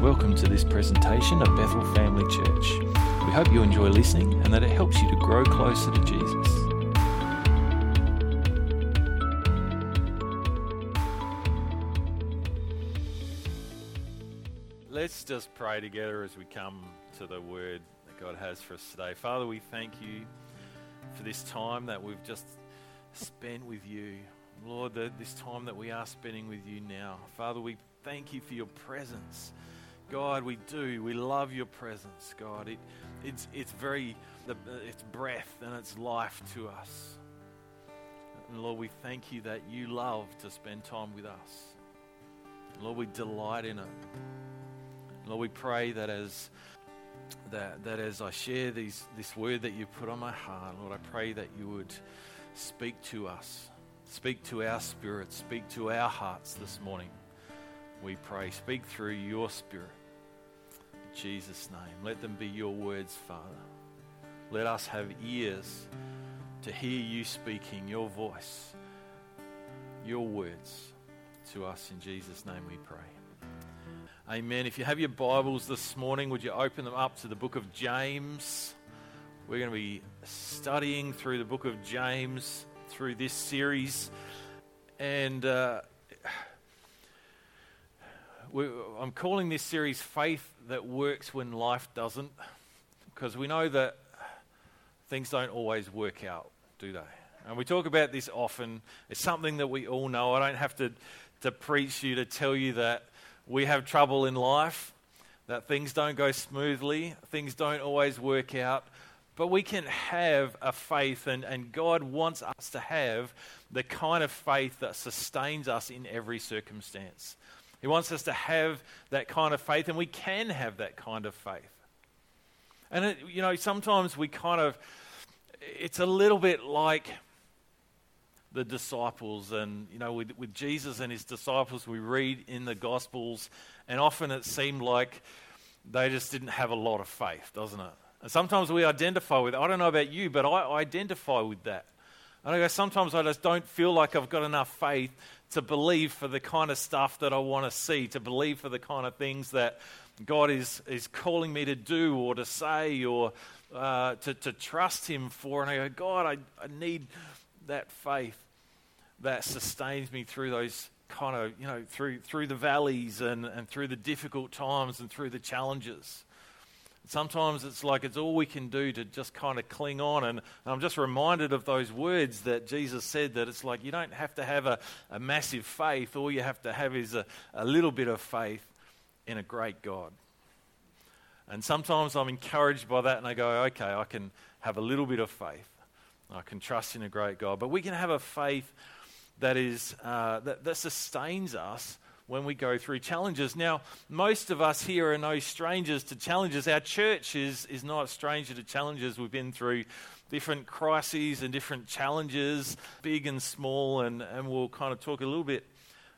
Welcome to this presentation of Bethel Family Church. We hope you enjoy listening and that it helps you to grow closer to Jesus. Let's just pray together as we come to the word that God has for us today. Father, we thank you for this time that we've just spent with you. Lord, this time that we are spending with you now. Father, we thank you for your presence. God, we do. We love your presence, God. It, it's, it's very, it's breath and it's life to us. And Lord, we thank you that you love to spend time with us. Lord, we delight in it. Lord, we pray that as that, that as I share these, this word that you put on my heart, Lord, I pray that you would speak to us, speak to our spirits, speak to our hearts this morning. We pray, speak through your spirit. Jesus' name, let them be your words, Father. Let us have ears to hear you speaking, your voice, your words to us. In Jesus' name we pray. Amen. If you have your Bibles this morning, would you open them up to the book of James? We're going to be studying through the book of James through this series. And uh, I'm calling this series Faith That Works When Life Doesn't, because we know that things don't always work out, do they? And we talk about this often. It's something that we all know. I don't have to, to preach you to tell you that we have trouble in life, that things don't go smoothly, things don't always work out. But we can have a faith, and, and God wants us to have the kind of faith that sustains us in every circumstance. He wants us to have that kind of faith, and we can have that kind of faith. And, it, you know, sometimes we kind of, it's a little bit like the disciples. And, you know, with, with Jesus and his disciples, we read in the Gospels, and often it seemed like they just didn't have a lot of faith, doesn't it? And sometimes we identify with it. I don't know about you, but I identify with that. And I go, sometimes I just don't feel like I've got enough faith to believe for the kind of stuff that I want to see, to believe for the kind of things that God is, is calling me to do or to say or uh, to, to trust Him for. And I go, God, I, I need that faith that sustains me through those kind of, you know, through, through the valleys and, and through the difficult times and through the challenges. Sometimes it's like it's all we can do to just kind of cling on. And I'm just reminded of those words that Jesus said that it's like you don't have to have a, a massive faith. All you have to have is a, a little bit of faith in a great God. And sometimes I'm encouraged by that and I go, okay, I can have a little bit of faith. I can trust in a great God. But we can have a faith that, is, uh, that, that sustains us when we go through challenges. Now, most of us here are no strangers to challenges. Our church is, is not a stranger to challenges. We've been through different crises and different challenges, big and small, and, and we'll kind of talk a little bit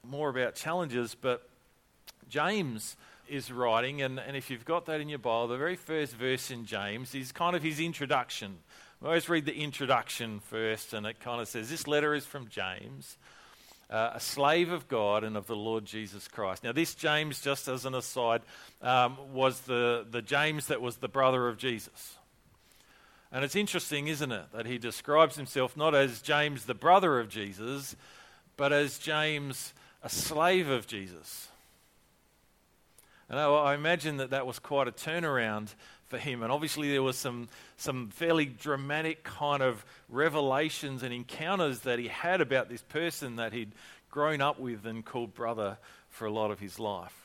more about challenges. But James is writing, and, and if you've got that in your Bible, the very first verse in James is kind of his introduction. We always read the introduction first, and it kind of says, This letter is from James uh, a slave of God and of the Lord Jesus Christ. Now, this James, just as an aside, um, was the, the James that was the brother of Jesus. And it's interesting, isn't it, that he describes himself not as James, the brother of Jesus, but as James, a slave of Jesus. And I imagine that that was quite a turnaround for him. And obviously, there was some, some fairly dramatic kind of revelations and encounters that he had about this person that he'd grown up with and called brother for a lot of his life.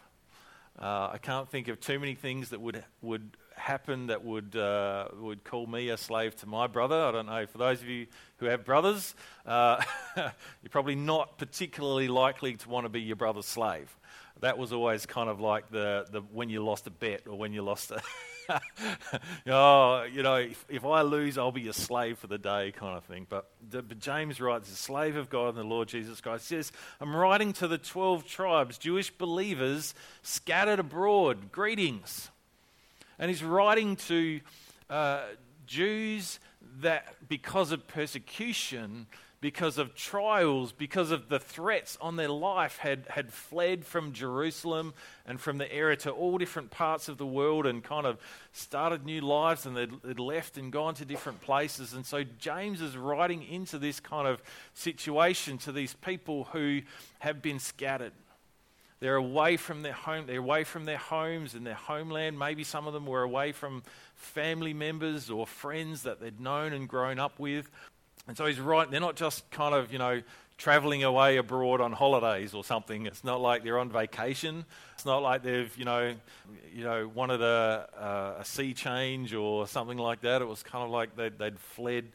Uh, I can't think of too many things that would, would happen that would, uh, would call me a slave to my brother. I don't know, for those of you who have brothers, uh, you're probably not particularly likely to want to be your brother's slave. That was always kind of like the, the when you lost a bet or when you lost a. oh, you know, if, if, I lose, I'll be a slave for the day, kind of thing. But, but James writes, a slave of God and the Lord Jesus Christ says, I'm writing to the 12 tribes, Jewish believers scattered abroad. Greetings. And he's writing to uh, Jews that, because of persecution, because of trials, because of the threats on their life, had, had fled from Jerusalem and from the area to all different parts of the world and kind of started new lives and they'd, they'd left and gone to different places. And so James is writing into this kind of situation to these people who have been scattered. They're away from their home. They're away from their homes and their homeland. Maybe some of them were away from family members or friends that they'd known and grown up with. And so he's right. They're not just kind of, you know, traveling away abroad on holidays or something. It's not like they're on vacation. It's not like they've, you know, you know, wanted a, a, a sea change or something like that. It was kind of like they'd, they'd fled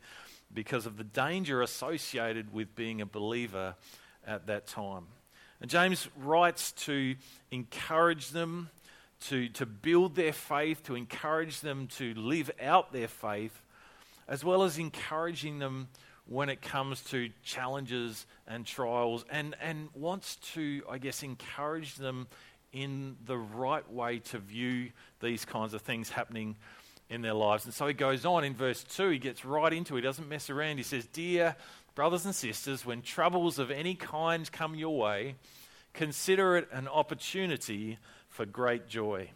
because of the danger associated with being a believer at that time. And James writes to encourage them to, to build their faith, to encourage them to live out their faith, as well as encouraging them when it comes to challenges and trials, and, and wants to, I guess, encourage them in the right way to view these kinds of things happening in their lives. And so he goes on in verse 2, he gets right into it, he doesn't mess around. He says, Dear brothers and sisters, when troubles of any kind come your way, consider it an opportunity for great joy.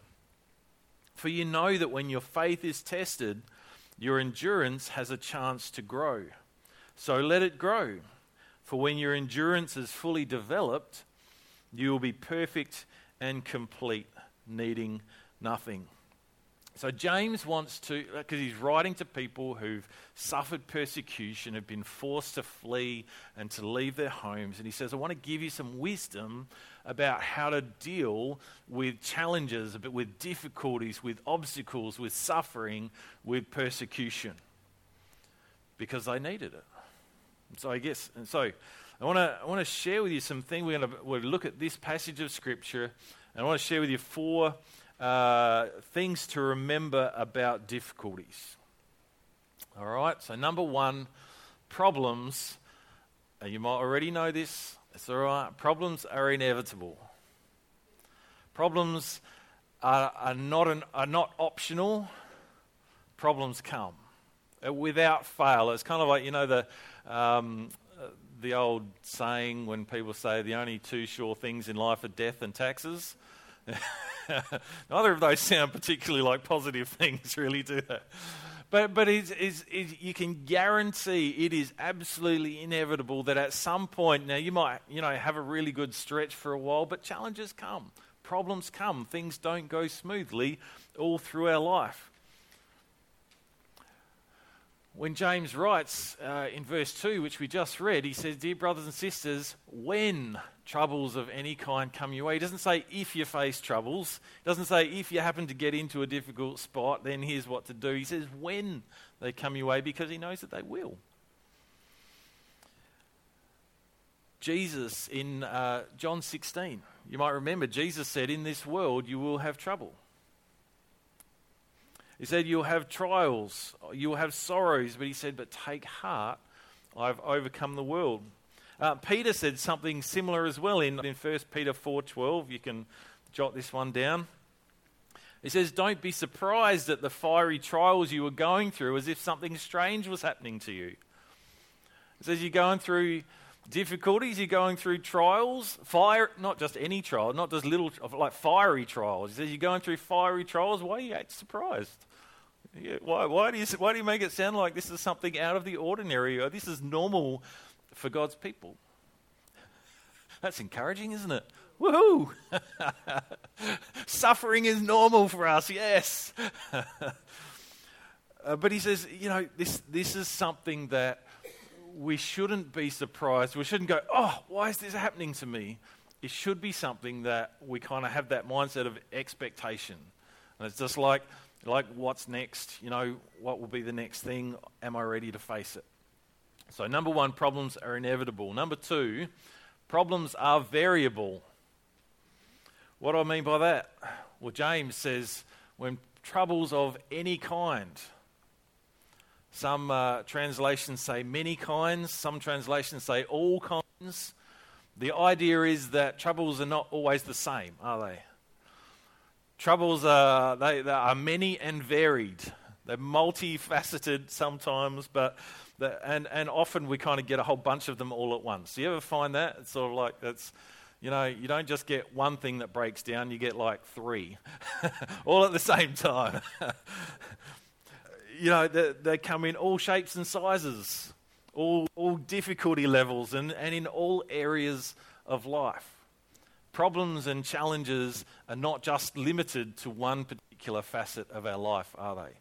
For you know that when your faith is tested, your endurance has a chance to grow. So let it grow. For when your endurance is fully developed, you will be perfect and complete, needing nothing. So James wants to, because he's writing to people who've suffered persecution, have been forced to flee and to leave their homes. And he says, I want to give you some wisdom about how to deal with challenges, with difficulties, with obstacles, with suffering, with persecution. Because they needed it. So I guess, and so I want to I want to share with you some things. We're going to we'll look at this passage of Scripture, and I want to share with you four uh, things to remember about difficulties. All right, so number one, problems. You might already know this. It's all right. Problems are inevitable. Problems are, are, not, an, are not optional. Problems come uh, without fail. It's kind of like, you know, the, um, the old saying when people say the only two sure things in life are death and taxes. Neither of those sound particularly like positive things, really, do they? But, but it's, it's, you can guarantee it is absolutely inevitable that at some point, now you might you know, have a really good stretch for a while, but challenges come, problems come, things don't go smoothly all through our life when James writes uh, in verse 2, which we just read, he says, Dear brothers and sisters, when troubles of any kind come your way, he doesn't say if you face troubles. He doesn't say if you happen to get into a difficult spot, then here's what to do. He says when they come your way because he knows that they will. Jesus in uh, John 16, you might remember, Jesus said, In this world you will have trouble. He said, You'll have trials, you'll have sorrows, but he said, But take heart, I've overcome the world. Uh, Peter said something similar as well in, in 1 Peter 4.12. You can jot this one down. He says, Don't be surprised at the fiery trials you were going through as if something strange was happening to you. He says, You're going through difficulties, you're going through trials, fire, not just any trial, not just little, like fiery trials. He says, You're going through fiery trials. Why are you surprised? Why, why, do you, why do you make it sound like this is something out of the ordinary or this is normal for God's people? That's encouraging, isn't it? Woohoo! Suffering is normal for us, yes. uh, but he says, you know, this, this is something that we shouldn't be surprised. We shouldn't go, oh, why is this happening to me? It should be something that we kind of have that mindset of expectation. And it's just like like, what's next? You know, what will be the next thing? Am I ready to face it? So, number one, problems are inevitable. Number two, problems are variable. What do I mean by that? Well, James says when troubles of any kind, some uh, translations say many kinds, some translations say all kinds. The idea is that troubles are not always the same, are they? Troubles are, they, they are many and varied. They're multifaceted sometimes, but the, and and often we kind of get a whole bunch of them all at once. Do you ever find that? It's sort of like that's you know, you don't just get one thing that breaks down, you get like three, all at the same time. you know, they, they, come in all shapes and sizes, all, all difficulty levels, and, and in all areas of life. Problems and challenges are not just limited to one particular facet of our life, are they?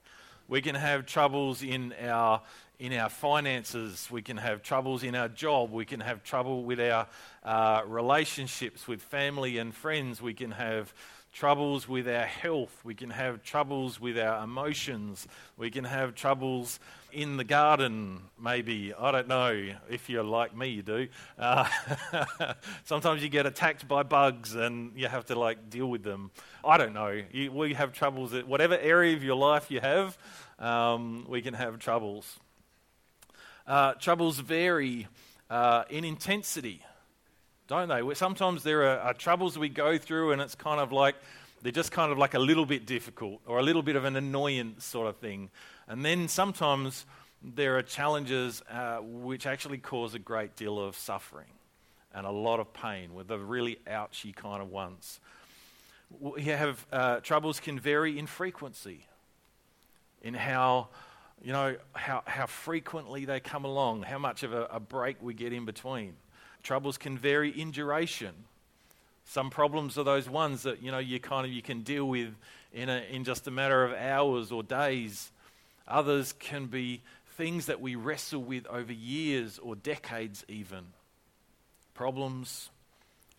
We can have troubles in our in our finances, we can have troubles in our job, we can have trouble with our uh, relationships with family and friends, we can have troubles with our health, we can have troubles with our emotions, we can have troubles in the garden, maybe. I don't know if you're like me, you do. Uh, sometimes you get attacked by bugs and you have to like deal with them. I don't know. You, we have troubles at whatever area of your life you have, um, we can have troubles. Uh, troubles vary uh, in intensity, don't they? Sometimes there are, are, troubles we go through, and it's kind of like they're just kind of like a little bit difficult or a little bit of an annoyance sort of thing. And then sometimes there are challenges uh, which actually cause a great deal of suffering and a lot of pain, with the really ouchy kind of ones. We have uh, troubles can vary in frequency, in how you know, how, how frequently they come along, how much of a, a break we get in between. Troubles can vary in duration. Some problems are those ones that, you know, you kind of you can deal with in, a, in just a matter of hours or days. Others can be things that we wrestle with over years or decades even. Problems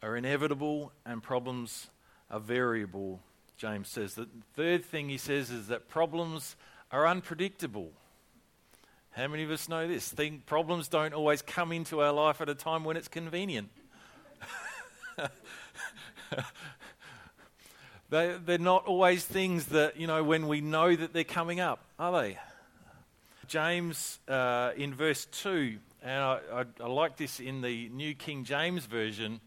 are inevitable and problems are variable, James says. The third thing he says is that problems are unpredictable. How many of us know this? Think problems don't always come into our life at a time when it's convenient. they, they're not always things that, you know, when we know that they're coming up, are they? James uh, in verse 2, and I, I, I like this in the New King James Version,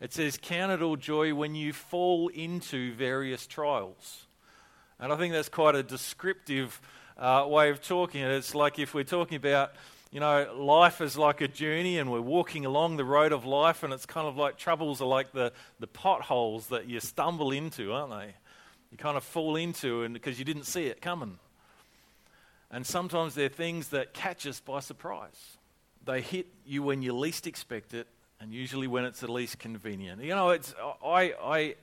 it says, Count it all joy when you fall into various trials. And I think that's quite a descriptive uh, way of talking. It's like if we're talking about, you know, life is like a journey and we're walking along the road of life, and it's kind of like troubles are like the, the potholes that you stumble into, aren't they? You kind of fall into and because you didn't see it coming. And sometimes they're things that catch us by surprise. They hit you when you least expect it, and usually when it's the least convenient. You know, it's I, I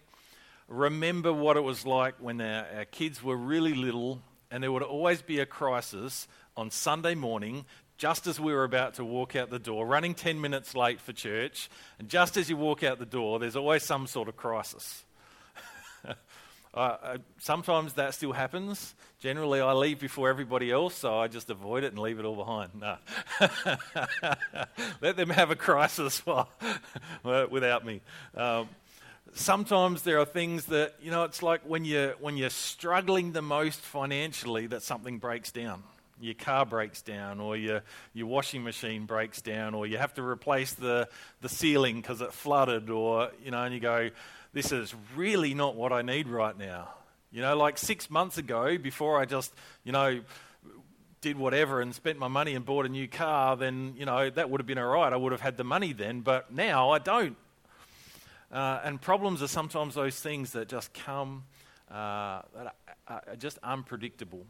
remember what it was like when our, our kids were really little, and there would always be a crisis on Sunday morning just as we were about to walk out the door, running 10 minutes late for church, and just as you walk out the door, there's always some sort of crisis. uh, sometimes that still happens. Generally, I leave before everybody else, so I just avoid it and leave it all behind. No. Let them have a crisis while, without me. Um, sometimes there are things that, you know, it's like when you're, when you're struggling the most financially that something breaks down. Your car breaks down, or your, your washing machine breaks down, or you have to replace the, the ceiling because it flooded, or, you know, and you go, this is really not what I need right now. You know, like six months ago, before I just, you know, did whatever and spent my money and bought a new car, then, you know, that would have been all right. I would have had the money then, but now I don't. Uh, and problems are sometimes those things that just come, uh, that are, are just unpredictable.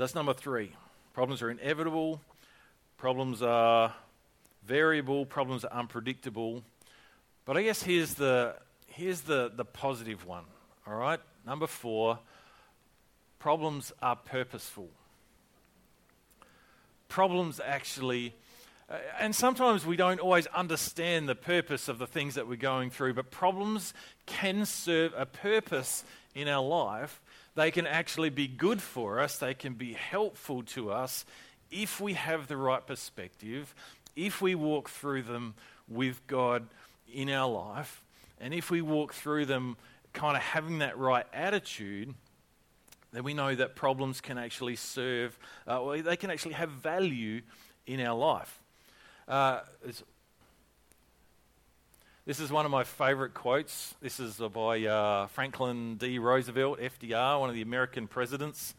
That's number three. Problems are inevitable, problems are variable, problems are unpredictable. But I guess here's the, here's the, the positive one, all right? Number four problems are purposeful. Problems actually uh, and sometimes we don't always understand the purpose of the things that we're going through, but problems can serve a purpose in our life. They can actually be good for us, they can be helpful to us if we have the right perspective, if we walk through them with God in our life, and if we walk through them kind of having that right attitude then we know that problems can actually serve, uh, they can actually have value in our life. Uh, This is one of my favorite quotes. This is by uh, Franklin D. Roosevelt, FDR, one of the American presidents.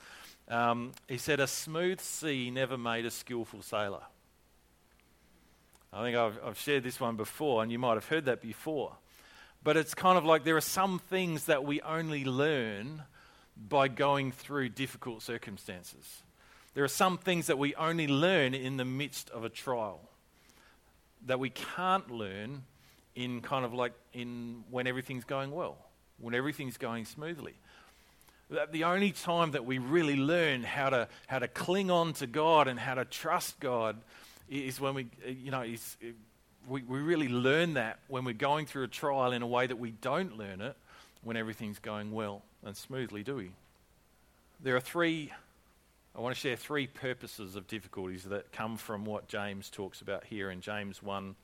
Um, he said, A smooth sea never made a skillful sailor. I think I've, I've shared this one before, and you might have heard that before. But it's kind of like there are some things that we only learn by going through difficult circumstances. There are some things that we only learn in the midst of a trial that we can't learn in kind of like in when everything's going well, when everything's going smoothly. The only time that we really learn how to, how to cling on to God and how to trust God is when we, uh, you know, is, uh, we, we really learn that when we're going through a trial in a way that we don't learn it when everything's going well and smoothly, do we? There are three, I want to share three purposes of difficulties that come from what James talks about here in James 1,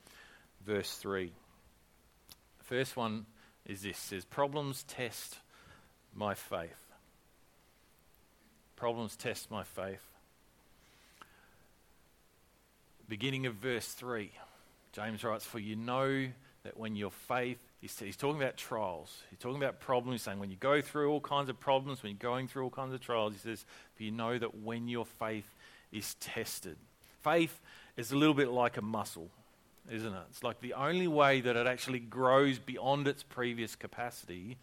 verse 3. First one is this says, Problems test my faith. Problems test my faith. Beginning of verse 3. James writes, For you know that when your faith, he's, he's talking about trials, he's talking about problems, he's saying when you go through all kinds of problems, when you're going through all kinds of trials, he says, For you know that when your faith is tested. Faith is a little bit like a muscle, isn't it? It's like the only way that it actually grows beyond its previous capacity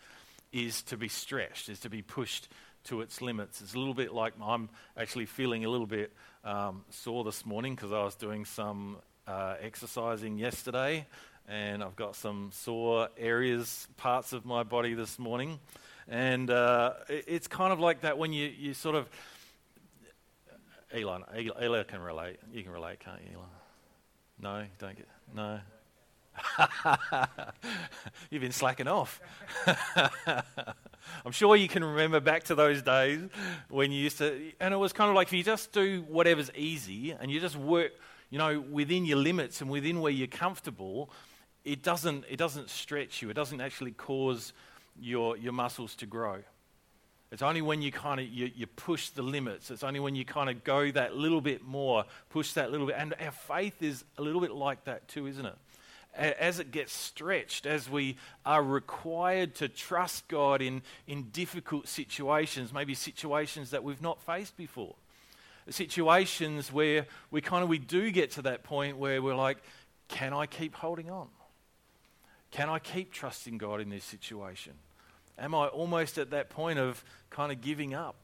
is to be stretched, is to be pushed to its limits. It's a little bit like I'm actually feeling a little bit um, sore this morning because I was doing some uh, exercising yesterday, and I've got some sore areas, parts of my body this morning. And uh, it, it's kind of like that when you, you sort of. Elon, Eli can relate. You can relate, can't you, Elon? No, don't get. No. You've been slacking off. I'm sure you can remember back to those days when you used to, and it was kind of like if you just do whatever's easy and you just work you know, within your limits and within where you're comfortable, it doesn't, it doesn't stretch you. It doesn't actually cause your, your muscles to grow. It's only when you kind of you, you push the limits. It's only when you kind of go that little bit more, push that little bit. And our faith is a little bit like that too, isn't it? As it gets stretched, as we are required to trust God in, in difficult situations, maybe situations that we've not faced before situations where we kind of we do get to that point where we're like, can I keep holding on? Can I keep trusting God in this situation? Am I almost at that point of kind of giving up?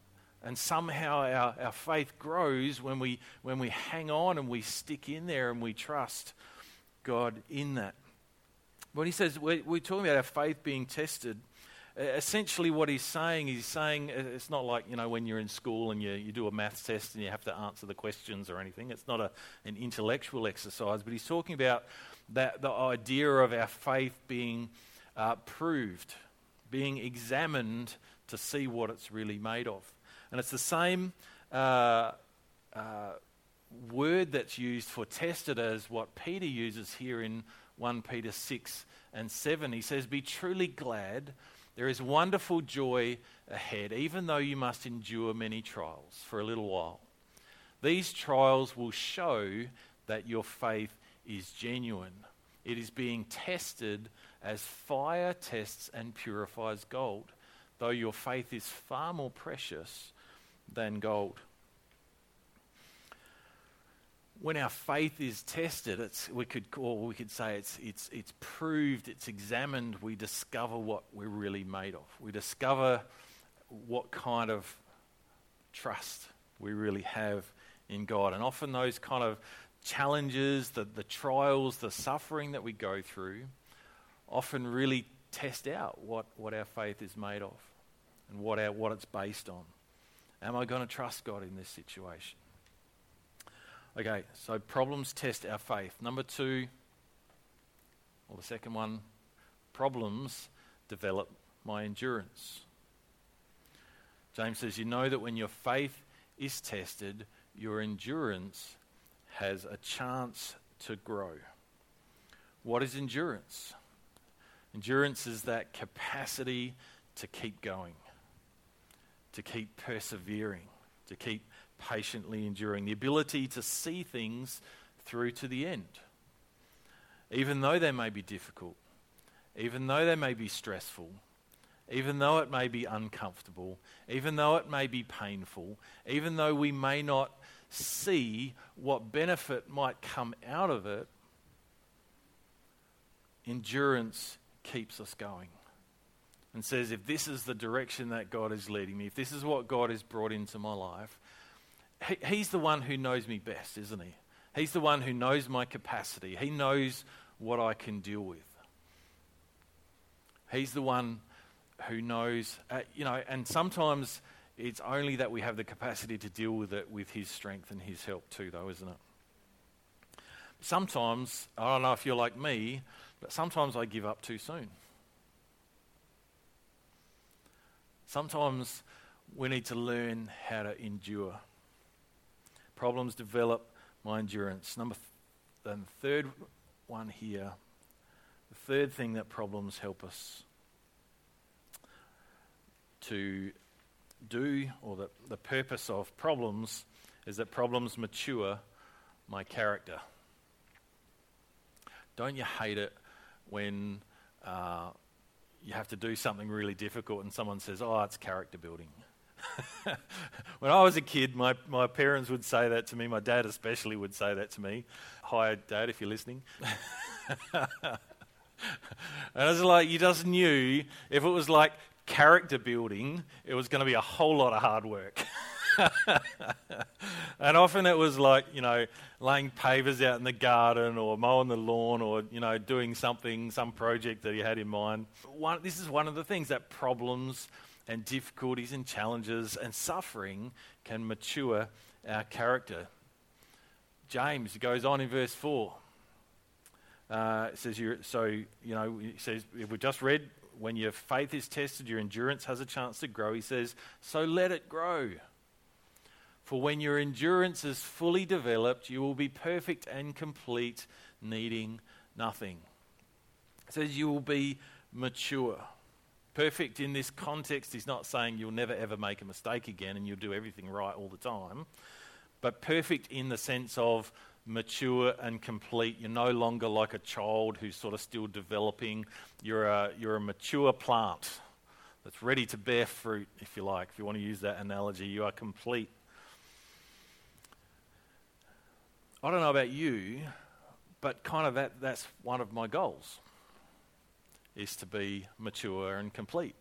And somehow our, our faith grows when we, when we hang on and we stick in there and we trust God in that. When he says we're, we're talking about our faith being tested, essentially what he's saying is saying it's not like you know when you're in school and you, you do a maths test and you have to answer the questions or anything it's not a, an intellectual exercise but he's talking about that the idea of our faith being uh, proved being examined to see what it's really made of and it's the same uh, uh, word that's used for tested as what peter uses here in 1 peter 6 and 7 he says be truly glad there is wonderful joy ahead, even though you must endure many trials for a little while. These trials will show that your faith is genuine. It is being tested as fire tests and purifies gold, though your faith is far more precious than gold when our faith is tested, it's, we could call, we could say it's, it's, it's proved, it's examined, we discover what we're really made of. We discover what kind of trust we really have in God. And often those kind of challenges, the, the trials, the suffering that we go through, often really test out what, what our faith is made of and what, our, what it's based on. Am I going to trust God in this situation? Okay, so problems test our faith. Number two, or the second one, problems develop my endurance. James says, You know that when your faith is tested, your endurance has a chance to grow. What is endurance? Endurance is that capacity to keep going, to keep persevering, to keep patiently enduring, the ability to see things through to the end, even though they may be difficult, even though they may be stressful, even though it may be uncomfortable, even though it may be painful, even though we may not see what benefit might come out of it, endurance keeps us going and says, if this is the direction that God is leading me, if this is what God has brought into my life, he, He's the one who knows me best, isn't He? He's the one who knows my capacity. He knows what I can deal with. He's the one who knows, uh, you know, and sometimes it's only that we have the capacity to deal with it with His strength and His help too, though, isn't it? Sometimes, I don't know if you're like me, but sometimes I give up too soon. Sometimes we need to learn how to endure. Problems develop my endurance. Number th- the third one here, the third thing that problems help us to do, or the, the purpose of problems, is that problems mature my character. Don't you hate it when uh, you have to do something really difficult and someone says, oh, it's character building. when I was a kid, my, my parents would say that to me. My dad, especially, would say that to me. Hi, Dad, if you're listening. and I was like, you just knew if it was like character building, it was going to be a whole lot of hard work. and often it was like, you know, laying pavers out in the garden or mowing the lawn or, you know, doing something, some project that he had in mind. One, this is one of the things that problems and difficulties and challenges and suffering can mature our character. James goes on in verse 4. Uh, it says, so, you know, he says, if we've just read, when your faith is tested, your endurance has a chance to grow. He says, so let it grow. For when your endurance is fully developed, you will be perfect and complete, needing nothing. It says you will be mature. Perfect in this context is not saying you'll never ever make a mistake again and you'll do everything right all the time, but perfect in the sense of mature and complete. You're no longer like a child who's sort of still developing. You're a, you're a mature plant that's ready to bear fruit, if you like, if you want to use that analogy. You are complete I don't know about you, but kind of that, that's one of my goals is to be mature and complete.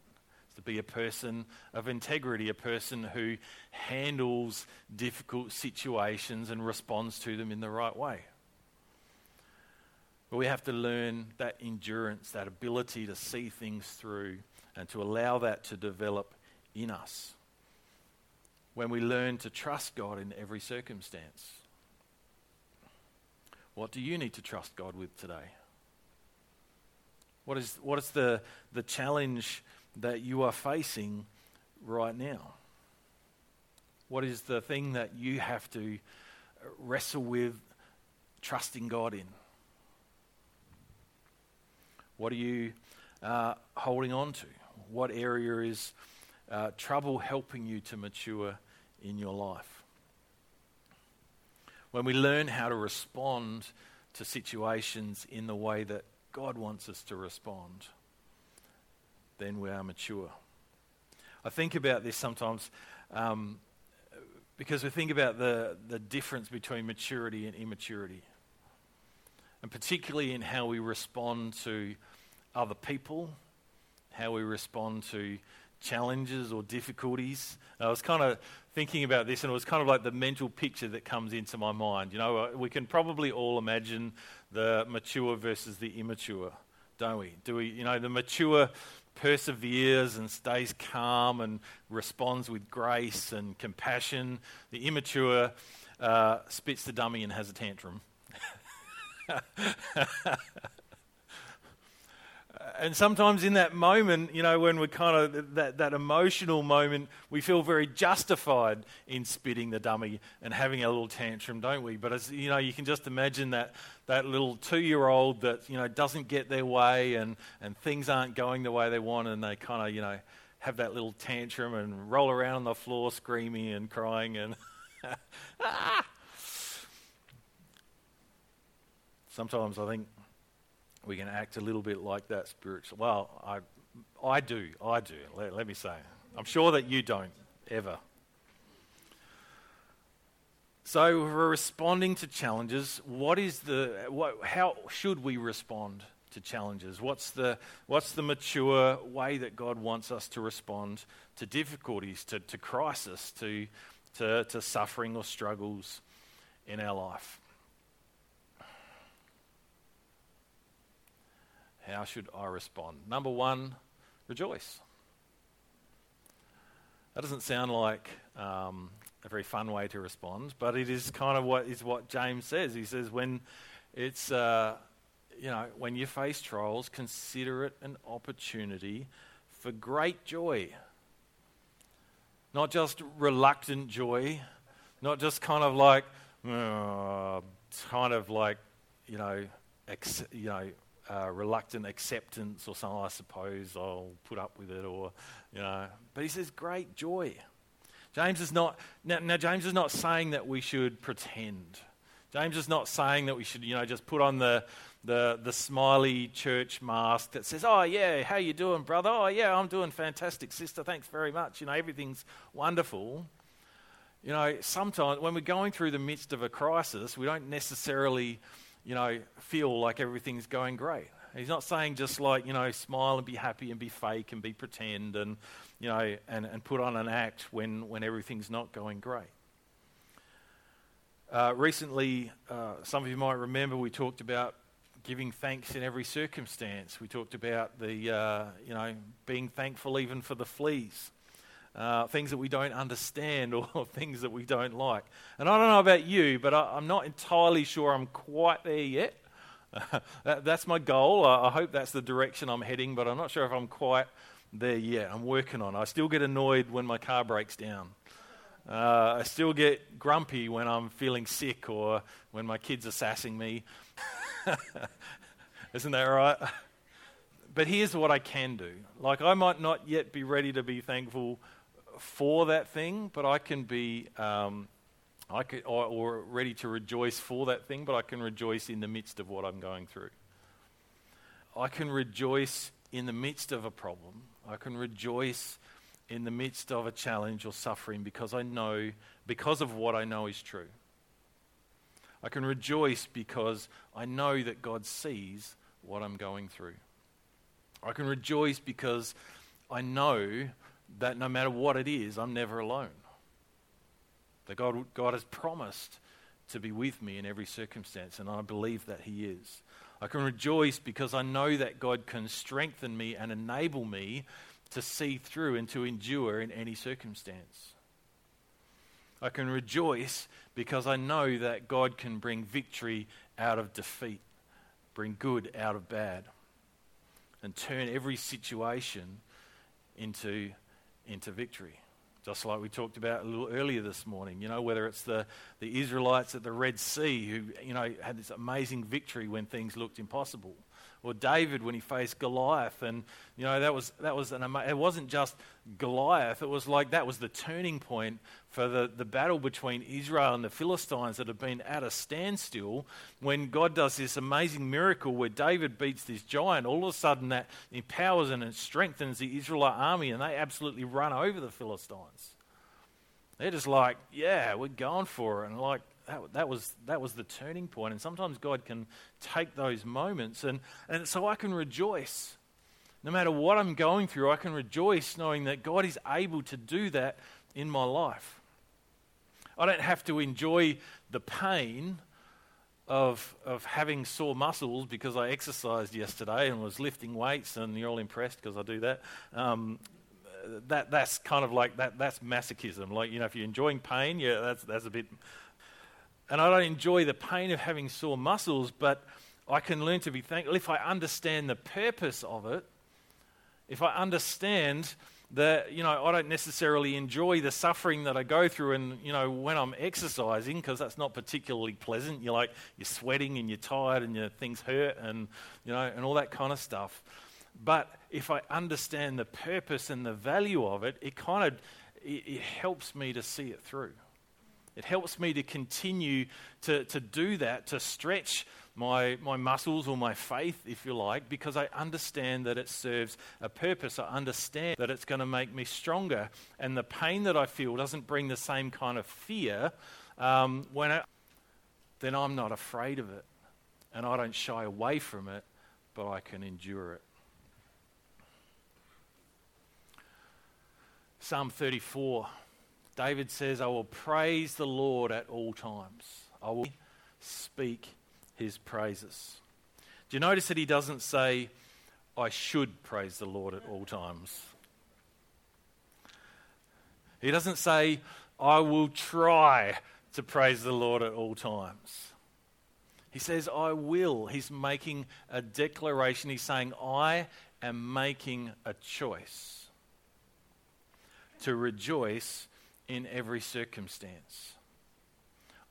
To be a person of integrity, a person who handles difficult situations and responds to them in the right way. But we have to learn that endurance, that ability to see things through and to allow that to develop in us. When we learn to trust God in every circumstance. What do you need to trust God with today? What is, what is the, the challenge that you are facing right now? What is the thing that you have to wrestle with trusting God in? What are you uh, holding on to? What area is uh, trouble helping you to mature in your life? When we learn how to respond to situations in the way that God wants us to respond, then we are mature. I think about this sometimes um, because we think about the, the difference between maturity and immaturity, and particularly in how we respond to other people, how we respond to challenges or difficulties. I was kind of thinking about this, and it was kind of like the mental picture that comes into my mind. You know, uh, we can probably all imagine the mature versus the immature, don't we? Do we, you know, the mature perseveres and stays calm and responds with grace and compassion. The immature uh, spits the dummy and has a tantrum. and sometimes in that moment, you know, when we're kind of that, that emotional moment, we feel very justified in spitting the dummy and having a little tantrum, don't we? But as you know, you can just imagine that that little two-year-old that you know doesn't get their way and and things aren't going the way they want, and they kind of you know have that little tantrum and roll around on the floor screaming and crying and. ah! Sometimes I think we can act a little bit like that spiritual. Well, I, I do. I do. Let, let me say. I'm sure that you don't ever. So, we're responding to challenges. What is the, what, how should we respond to challenges? What's the, what's the mature way that God wants us to respond to difficulties, to, to crisis, to, to, to suffering or struggles in our life? How should I respond? Number one, rejoice. That doesn't sound like um, a very fun way to respond, but it is kind of what is what James says. He says when it's uh, you know when you face trials, consider it an opportunity for great joy. Not just reluctant joy, not just kind of like uh, kind of like you know ex- you know uh, reluctant acceptance or something. I suppose I'll put up with it, or you know. But he says great joy. James is not, now, now, James is not saying that we should pretend. James is not saying that we should, you know, just put on the, the, the smiley church mask that says, oh, yeah, how you doing, brother? Oh, yeah, I'm doing fantastic, sister. Thanks very much. You know, everything's wonderful. You know, sometimes when we're going through the midst of a crisis, we don't necessarily, you know, feel like everything's going great. He's not saying just like, you know, smile and be happy and be fake and be pretend and, you know, and, and put on an act when, when everything's not going great. Uh, recently, uh, some of you might remember we talked about giving thanks in every circumstance. We talked about the, uh, you know, being thankful even for the fleas. Uh, things that we don't understand or things that we don't like. And I don't know about you, but I, am not entirely sure I'm quite there yet. that, that's my goal. I, I, hope that's the direction I'm heading, but I'm not sure if I'm quite there yet. I'm working on. it. I still get annoyed when my car breaks down. Uh, I still get grumpy when I'm feeling sick or when my kids are sassing me. Isn't that right? But here's what I can do. Like, I might not yet be ready to be thankful for that thing, but I can be, um, I could, or, or ready to rejoice for that thing, but I can rejoice in the midst of what I'm going through. I can rejoice in the midst of a problem I can rejoice in the midst of a challenge or suffering because I know, because of what I know is true. I can rejoice because I know that God sees what I'm going through. I can rejoice because I know that no matter what it is, I'm never alone. That God, God has promised to be with me in every circumstance, and I believe that He is. I can rejoice because I know that God can strengthen me and enable me to see through and to endure in any circumstance. I can rejoice because I know that God can bring victory out of defeat, bring good out of bad, and turn every situation into, into victory. Just like we talked about a little earlier this morning, you know, whether it's the, the Israelites at the Red Sea who, you know, had this amazing victory when things looked impossible or David when he faced Goliath. And, you know, that was, that was an it wasn't just Goliath, it was like that was the turning point for the, the battle between Israel and the Philistines that had been at a standstill. When God does this amazing miracle where David beats this giant, all of a sudden that empowers and it strengthens the Israelite army and they absolutely run over the Philistines. They're just like, yeah, we're going for it. And like, that, that, was, that was the turning point. And sometimes God can take those moments. And, and so I can rejoice. No matter what I'm going through, I can rejoice knowing that God is able to do that in my life. I don't have to enjoy the pain of, of having sore muscles because I exercised yesterday and was lifting weights, and you're all impressed because I do that. Um, that that's kind of like that. That's masochism. Like you know, if you're enjoying pain, yeah, that's that's a bit and I don't enjoy the pain of having sore muscles, but I can learn to be thankful if I understand the purpose of it. If I understand that, you know, I don't necessarily enjoy the suffering that I go through, and you know, when I'm exercising, because that's not particularly pleasant. You're like you're sweating and you're tired and your things hurt, and you know, and all that kind of stuff. But if I understand the purpose and the value of it, it kind of it, it helps me to see it through. It helps me to continue to, to do that, to stretch my, my muscles or my faith, if you like, because I understand that it serves a purpose. I understand that it's going to make me stronger. And the pain that I feel doesn't bring the same kind of fear um, when it, then I'm not afraid of it. And I don't shy away from it, but I can endure it. Psalm 34, David says, I will praise the Lord at all times. I will speak his praises. Do you notice that he doesn't say, I should praise the Lord at all times? He doesn't say, I will try to praise the Lord at all times. He says, I will. He's making a declaration. He's saying, I am making a choice to rejoice in every circumstance.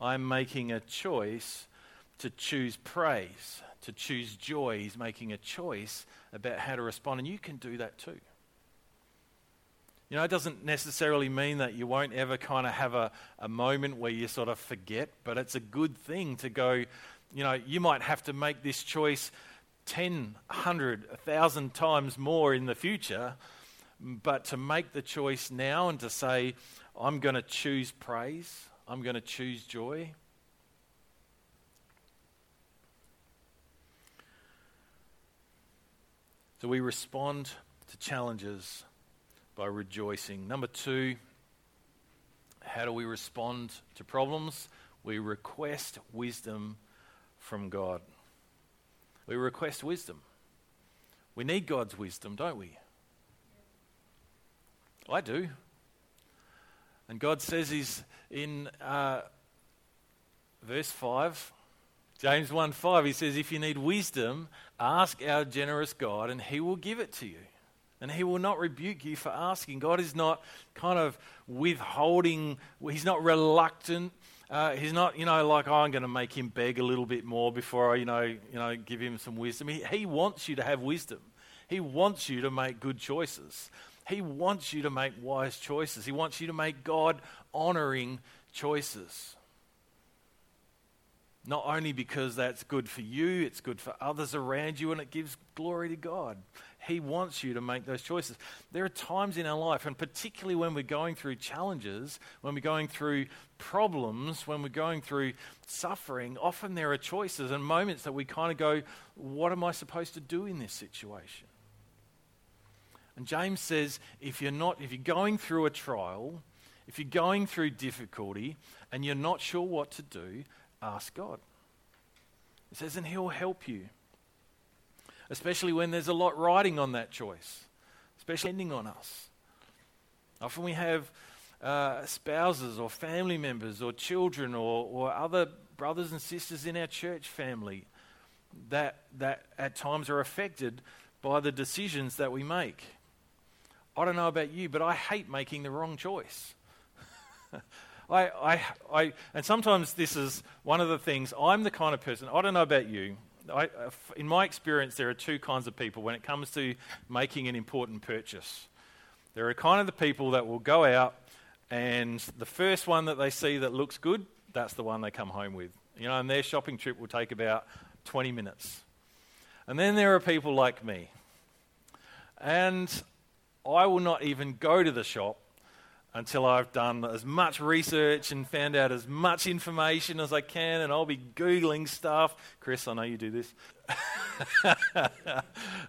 I'm making a choice to choose praise, to choose joy. He's making a choice about how to respond, and you can do that too. You know, it doesn't necessarily mean that you won't ever kind of have a, a moment where you sort of forget, but it's a good thing to go, you know, you might have to make this choice 10, 100, 1,000 times more in the future, but to make the choice now and to say, I'm going to choose praise, I'm going to choose joy. So we respond to challenges by rejoicing. Number two, how do we respond to problems? We request wisdom from God. We request wisdom. We need God's wisdom, don't we? I do. And God says He's in uh, verse 5 James 1 5, he says, If you need wisdom, ask our generous God, and he will give it to you. And he will not rebuke you for asking. God is not kind of withholding, he's not reluctant. Uh, he's not, you know, like, oh, I'm going to make him beg a little bit more before I, you know, you know give him some wisdom. He, he wants you to have wisdom. He wants you to make good choices. He wants you to make wise choices. He wants you to make God honoring choices. Not only because that's good for you, it's good for others around you, and it gives glory to God. He wants you to make those choices. There are times in our life, and particularly when we're going through challenges, when we're going through problems, when we're going through suffering, often there are choices and moments that we kind of go, What am I supposed to do in this situation? And James says, if you're not, if you're going through a trial, if you're going through difficulty and you're not sure what to do, ask God. It says, and He'll help you. Especially when there's a lot riding on that choice, especially ending on us. Often we have uh, spouses or family members or children or, or other brothers and sisters in our church family that, that at times are affected by the decisions that we make. I don't know about you, but I hate making the wrong choice. I, I, I, and sometimes this is one of the things, I'm the kind of person, I don't know about you, I, in my experience, there are two kinds of people when it comes to making an important purchase. There are kind of the people that will go out and the first one that they see that looks good, that's the one they come home with. You know, and their shopping trip will take about 20 minutes. And then there are people like me. And I will not even go to the shop until I've done as much research and found out as much information as I can, and I'll be Googling stuff. Chris, I know you do this. and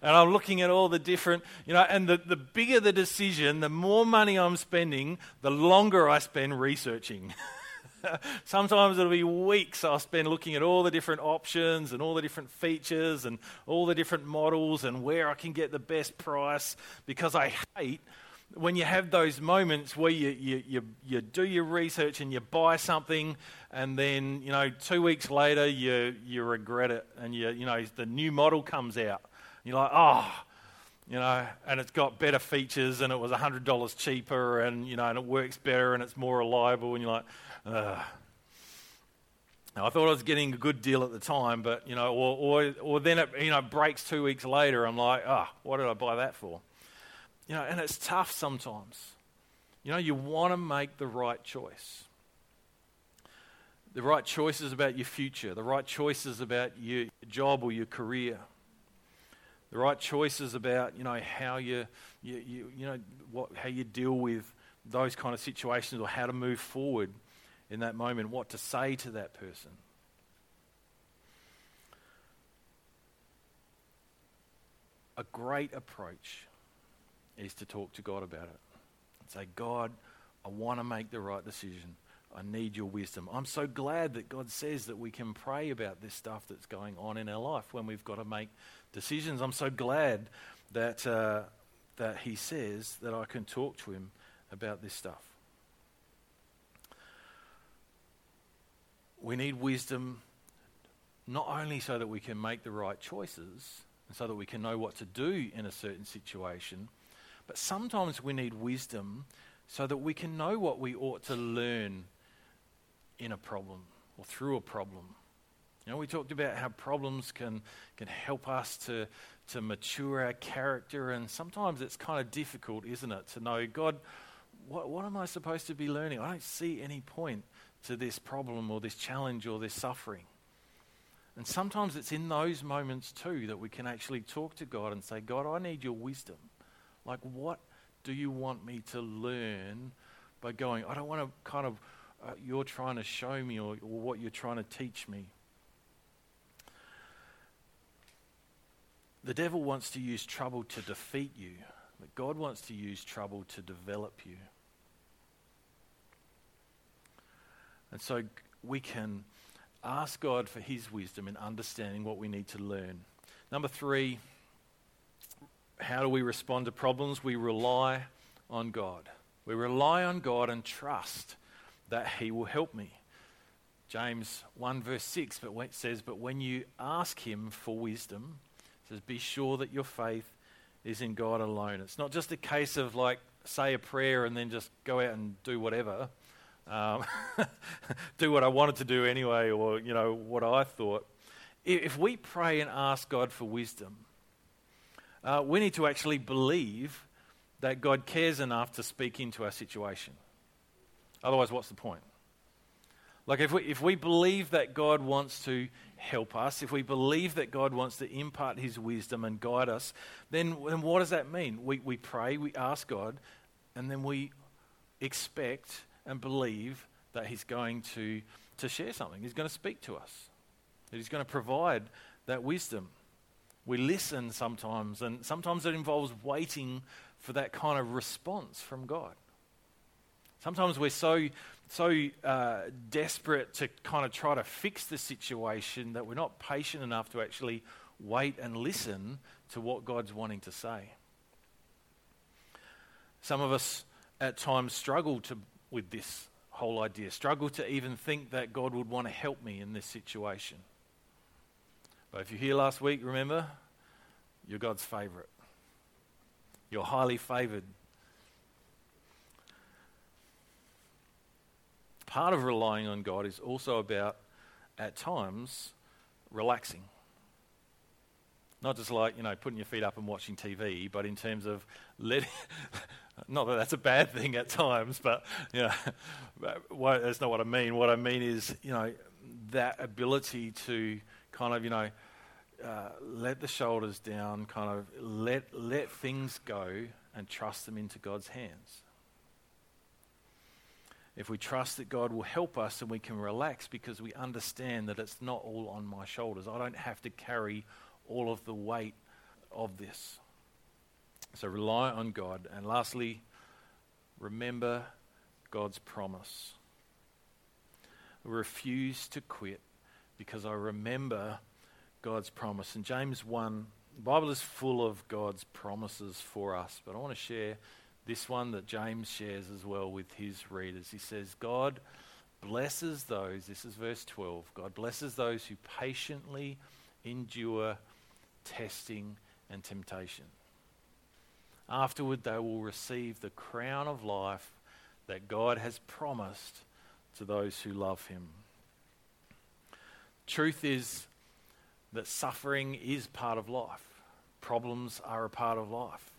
I'm looking at all the different, you know, and the, the bigger the decision, the more money I'm spending, the longer I spend researching. Sometimes it'll be weeks I'll spend looking at all the different options and all the different features and all the different models and where I can get the best price because I hate when you have those moments where you, you, you, you, do your research and you buy something and then, you know, two weeks later you, you regret it and you, you know, the new model comes out. You're like, oh, you know, and it's got better features and it was $100 cheaper and, you know, and it works better and it's more reliable and you're like, ugh. Now, I thought I was getting a good deal at the time, but, you know, or, or, or then it, you know, breaks two weeks later. I'm like, oh, what did I buy that for? You know, and it's tough sometimes. You know, you want to make the right choice. the right choices about your future, the right choices about your job or your career, the right choices about you know how you you, you, you know what how you deal with those kind of situations or how to move forward in that moment, what to say to that person. A great approach is to talk to God about it. Say, God, I want to make the right decision. I need your wisdom. I'm so glad that God says that we can pray about this stuff that's going on in our life when we've got to make decisions. I'm so glad that, uh, that He says that I can talk to Him about this stuff. We need wisdom not only so that we can make the right choices and so that we can know what to do in a certain situation, but sometimes we need wisdom so that we can know what we ought to learn in a problem or through a problem. You know, we talked about how problems can, can help us to, to mature our character, and sometimes it's kind of difficult, isn't it, to know, God, what, what am I supposed to be learning? I don't see any point to this problem or this challenge or this suffering. And sometimes it's in those moments too that we can actually talk to God and say, God, I need your wisdom. Like, what do you want me to learn by going? I don't want to kind of, uh, you're trying to show me or, or what you're trying to teach me. The devil wants to use trouble to defeat you, but God wants to use trouble to develop you. And so we can ask God for his wisdom in understanding what we need to learn. Number three, how do we respond to problems? We rely on God. We rely on God and trust that he will help me. James 1 verse 6 but it says, But when you ask him for wisdom, says, Be sure that your faith is in God alone. It's not just a case of like say a prayer and then just go out and do whatever um, do what I wanted to do anyway, or you know what I thought. If we pray and ask God for wisdom, uh, we need to actually believe that God cares enough to speak into our situation. Otherwise, what's the point? Like, if we, if we believe that God wants to help us, if we believe that God wants to impart his wisdom and guide us, then, then what does that mean? We, we pray, we ask God, and then we expect and believe that He's going to, to share something. He's going to speak to us, that He's going to provide that wisdom. We listen sometimes, and sometimes it involves waiting for that kind of response from God. Sometimes we're so, so uh, desperate to kind of try to fix the situation that we're not patient enough to actually wait and listen to what God's wanting to say. Some of us at times struggle to with this whole idea, struggle to even think that God would want to help me in this situation. But if you're here last week, remember, you're God's favorite. You're highly favored. Part of relying on God is also about, at times, relaxing. Not just like, you know, putting your feet up and watching TV, but in terms of letting, not that that's a bad thing at times, but, you know, that's not what I mean. What I mean is, you know, that ability to kind of, you know, uh, let the shoulders down, kind of let, let things go and trust them into God's hands. If we trust that God will help us and we can relax because we understand that it's not all on my shoulders, I don't have to carry all of the weight of this. So rely on God. And lastly, remember God's promise. Refuse to quit because I remember God's promise. And James 1, the Bible is full of God's promises for us, but I want to share this one that James shares as well with his readers. He says, God blesses those, this is verse 12, God blesses those who patiently endure testing, and temptation. Afterward, they will receive the crown of life that God has promised to those who love Him. Truth is that suffering is part of life, problems are a part of life.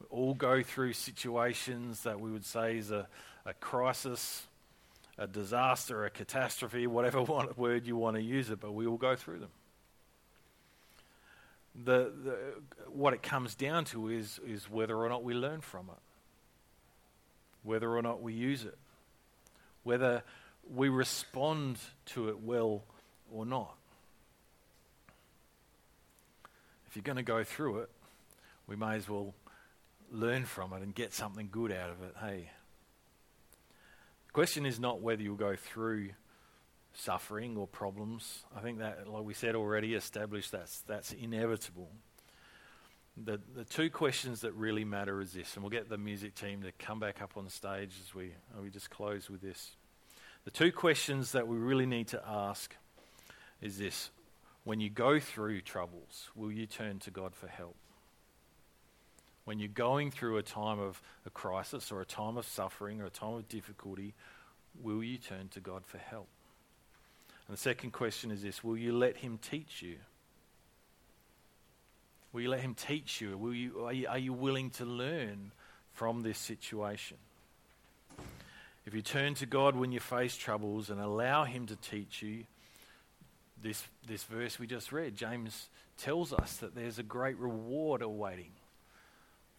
We all go through situations that we would say is a, a crisis a disaster, a catastrophe, whatever word you want to use it, but we will go through them. The, the, what it comes down to is, is whether or not we learn from it, whether or not we use it, whether we respond to it well or not. If you're going to go through it, we may as well learn from it and get something good out of it. Hey, the question is not whether you'll go through suffering or problems. I think that, like we said already, established that's that's inevitable. The the two questions that really matter is this, and we'll get the music team to come back up on stage as we we just close with this. The two questions that we really need to ask is this: When you go through troubles, will you turn to God for help? when you're going through a time of a crisis or a time of suffering or a time of difficulty, will you turn to God for help? And the second question is this Will you let Him teach you? Will you let Him teach you? Will you, are, you are you willing to learn from this situation? If you turn to God when you face troubles and allow Him to teach you, this, this verse we just read, James tells us that there's a great reward awaiting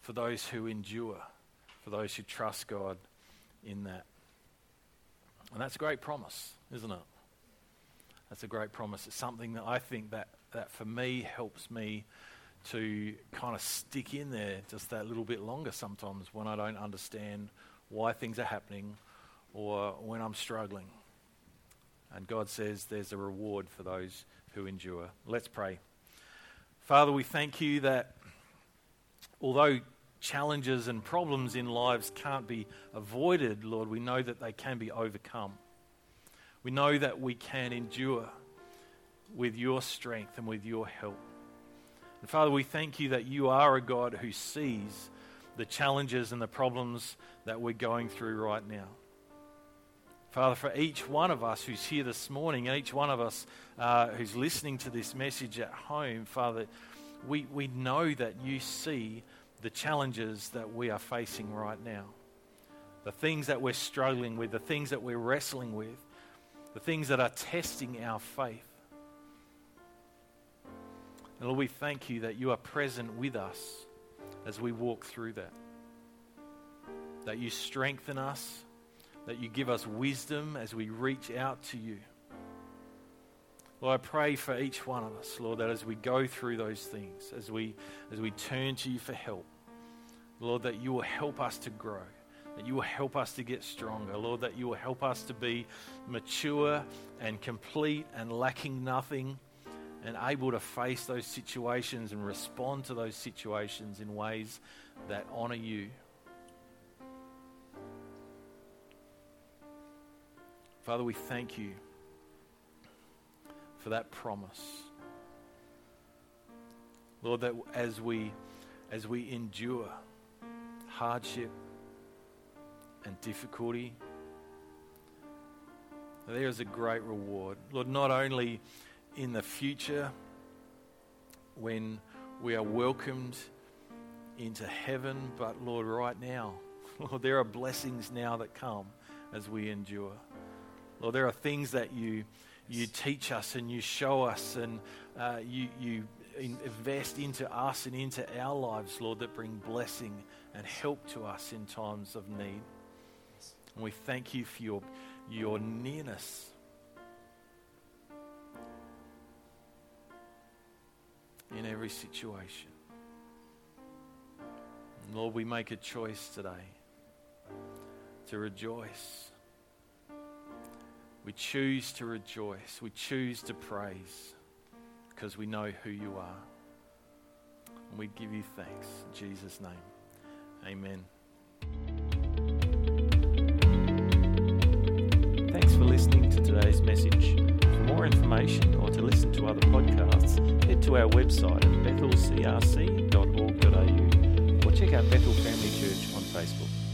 for those who endure, for those who trust God in that. And that's a great promise, isn't it? That's a great promise. It's something that I think that, that for me helps me to kind of stick in there just that little bit longer sometimes when I don't understand why things are happening or when I'm struggling. And God says there's a reward for those who endure. Let's pray. Father, we thank you that although challenges and problems in lives can't be avoided, Lord, we know that they can be overcome. We know that we can endure with your strength and with your help. And Father, we thank you that you are a God who sees the challenges and the problems that we're going through right now. Father, for each one of us who's here this morning, and each one of us uh, who's listening to this message at home, Father, we, we know that you see the challenges that we are facing right now, the things that we're struggling with, the things that we're wrestling with, the things that are testing our faith. And Lord, we thank you that you are present with us as we walk through that. That you strengthen us, that you give us wisdom as we reach out to you. Lord, I pray for each one of us, Lord, that as we go through those things, as we, as we turn to you for help, Lord, that you will help us to grow, that you will help us to get stronger. Lord, that you will help us to be mature and complete and lacking nothing and able to face those situations and respond to those situations in ways that honor you. Father, we thank you for that promise. Lord, that as we as we endure hardship and difficulty, there is a great reward. Lord, not only in the future when we are welcomed into heaven, but Lord, right now, Lord, there are blessings now that come as we endure. Lord, there are things that you you teach us and you show us and uh, you you invest into us and into our lives, Lord, that bring blessing and help to us in times of need. And we thank you for your, your nearness. In every situation. Lord, we make a choice today to rejoice. We choose to rejoice. We choose to praise because we know who you are. And we give you thanks in Jesus' name. Amen. For listening to today's message. For more information or to listen to other podcasts, head to our website at bethelcrc.org.au or check out Bethel Family Church on Facebook.